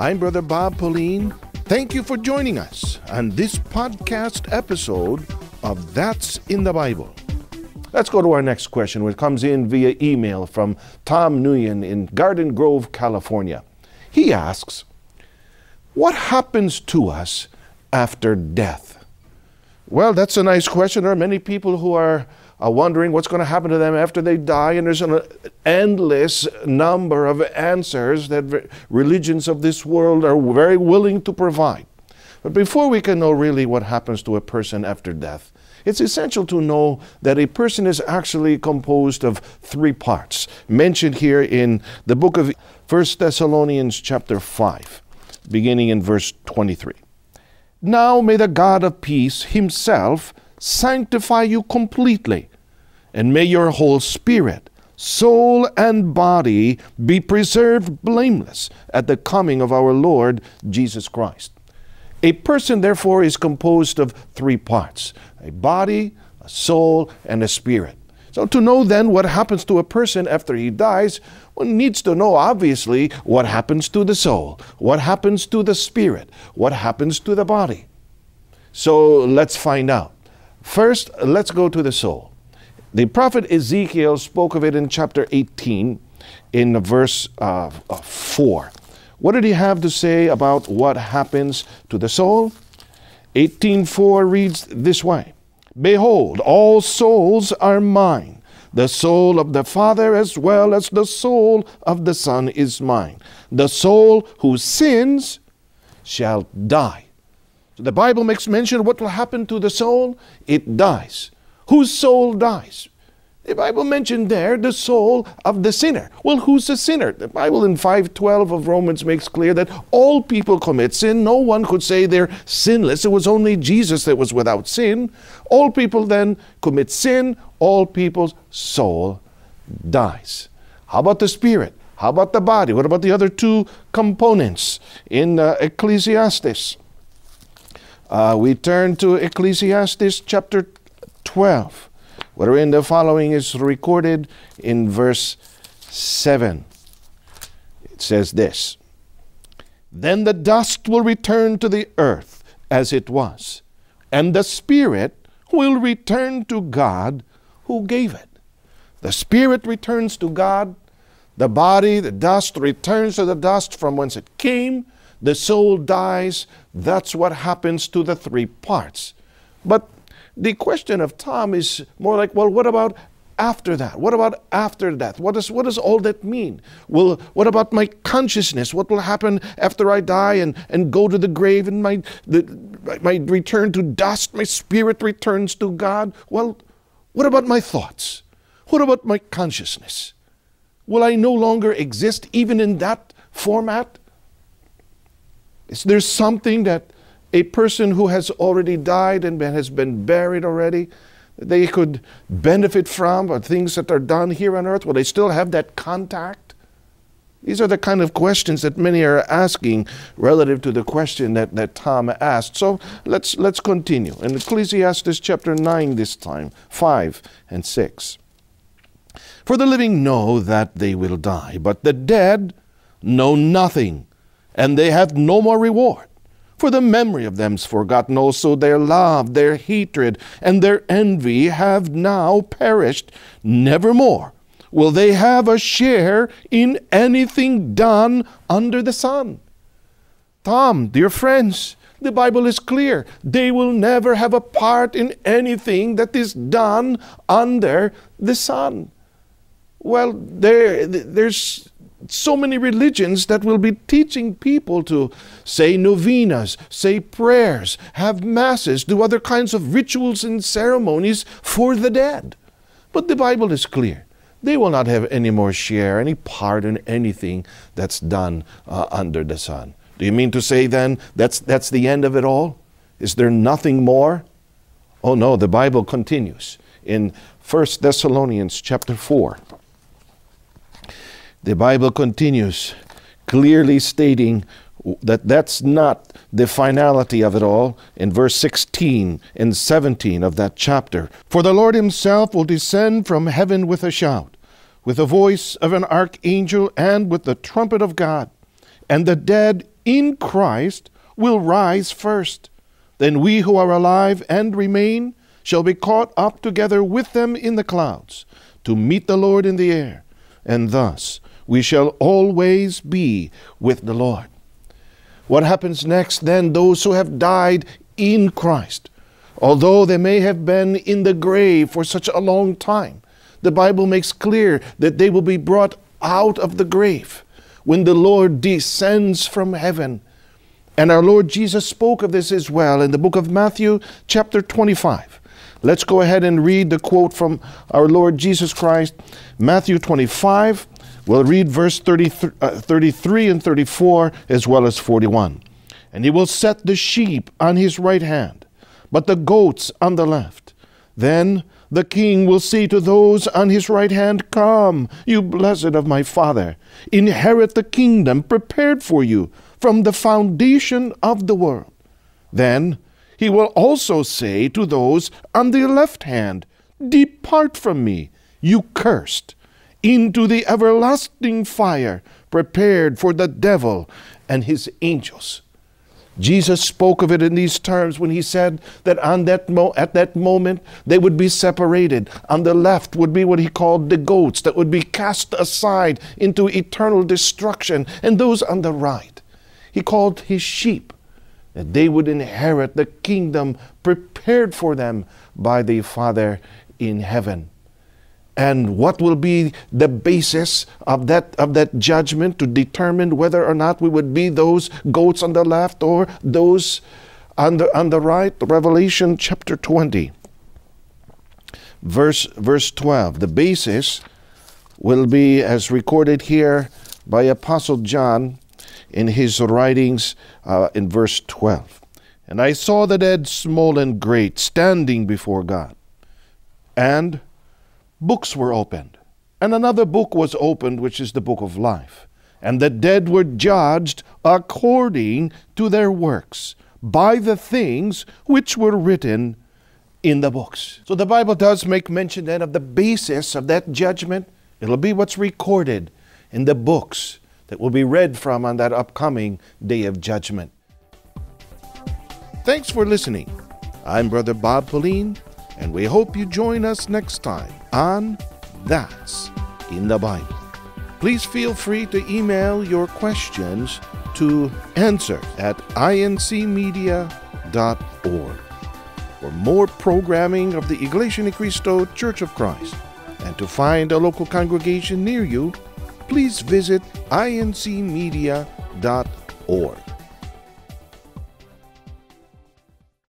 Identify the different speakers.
Speaker 1: I'm Brother Bob Pauline. Thank you for joining us on this podcast episode of That's in the Bible. Let's go to our next question, which comes in via email from Tom Nguyen in Garden Grove, California. He asks, What happens to us after death? Well, that's a nice question. There are many people who are uh, wondering what's going to happen to them after they die, and there's an endless number of answers that religions of this world are very willing to provide. But before we can know really what happens to a person after death, it's essential to know that a person is actually composed of three parts, mentioned here in the book of 1 Thessalonians chapter 5, beginning in verse 23. Now may the God of peace himself sanctify you completely, and may your whole spirit, soul, and body be preserved blameless at the coming of our Lord Jesus Christ. A person, therefore, is composed of three parts a body, a soul, and a spirit. So, to know then what happens to a person after he dies, one needs to know, obviously, what happens to the soul, what happens to the spirit, what happens to the body. So, let's find out. First, let's go to the soul. The prophet Ezekiel spoke of it in chapter 18, in verse uh, 4. What did he have to say about what happens to the soul? 18:4 reads this way: Behold, all souls are mine. The soul of the Father as well as the soul of the Son is mine. The soul who sins shall die. So the Bible makes mention of what will happen to the soul. It dies. Whose soul dies? The Bible mentioned there the soul of the sinner. Well, who's the sinner? The Bible in 512 of Romans makes clear that all people commit sin. No one could say they're sinless. It was only Jesus that was without sin. All people then commit sin. All people's soul dies. How about the spirit? How about the body? What about the other two components in uh, Ecclesiastes? Uh, we turn to Ecclesiastes chapter 12 wherein the following is recorded in verse 7. It says this Then the dust will return to the earth as it was, and the spirit will return to God who gave it. The spirit returns to God, the body, the dust returns to the dust from whence it came, the soul dies. That's what happens to the three parts. But the question of Tom is more like, well, what about after that? What about after death? What does, what does all that mean? Well, what about my consciousness? What will happen after I die and, and go to the grave and my, the, my return to dust, my spirit returns to God? Well, what about my thoughts? What about my consciousness? Will I no longer exist even in that format? Is there something that a person who has already died and has been buried already, they could benefit from, or things that are done here on earth? Will they still have that contact? These are the kind of questions that many are asking relative to the question that, that Tom asked. So let's, let's continue. In Ecclesiastes chapter 9, this time, 5 and 6. For the living know that they will die, but the dead know nothing, and they have no more reward. For the memory of them's forgotten also their love, their hatred, and their envy have now perished. Nevermore will they have a share in anything done under the sun. Tom, dear friends, the Bible is clear. They will never have a part in anything that is done under the sun. Well, there, there's so many religions that will be teaching people to say novenas, say prayers, have masses, do other kinds of rituals and ceremonies for the dead. But the Bible is clear. They will not have any more share, any part in anything that's done uh, under the sun. Do you mean to say then that's, that's the end of it all? Is there nothing more? Oh no, the Bible continues in 1 Thessalonians chapter 4 the Bible continues clearly stating that that's not the finality of it all in verse 16 and 17 of that chapter. For the Lord himself will descend from heaven with a shout, with the voice of an archangel, and with the trumpet of God and the dead in Christ will rise first. Then we who are alive and remain shall be caught up together with them in the clouds to meet the Lord in the air, and thus we shall always be with the Lord. What happens next then? Those who have died in Christ, although they may have been in the grave for such a long time, the Bible makes clear that they will be brought out of the grave when the Lord descends from heaven. And our Lord Jesus spoke of this as well in the book of Matthew, chapter 25. Let's go ahead and read the quote from our Lord Jesus Christ, Matthew 25. We'll read verse 33, uh, 33 and 34 as well as 41. And he will set the sheep on his right hand, but the goats on the left. Then the king will say to those on his right hand, Come, you blessed of my Father, inherit the kingdom prepared for you from the foundation of the world. Then he will also say to those on the left hand, Depart from me, you cursed, into the everlasting fire prepared for the devil and his angels. Jesus spoke of it in these terms when he said that on that mo- at that moment they would be separated. On the left would be what he called the goats that would be cast aside into eternal destruction, and those on the right he called his sheep that they would inherit the kingdom prepared for them by the Father in heaven and what will be the basis of that of that judgment to determine whether or not we would be those goats on the left or those on the on the right? Revelation chapter 20 verse verse 12 the basis will be as recorded here by apostle john in his writings uh, in verse 12 and i saw the dead small and great standing before god. And books were opened. And another book was opened, which is the book of life. And the dead were judged according to their works by the things which were written in the books. So the Bible does make mention then of the basis of that judgment. It'll be what's recorded in the books that will be read from on that upcoming day of judgment. Thanks for listening. I'm Brother Bob Pauline and we hope you join us next time on That's in the Bible. Please feel free to email your questions to answer at incmedia.org. For more programming of the Iglesia Ni Cristo Church of Christ and to find a local congregation near you, please visit incmedia.org.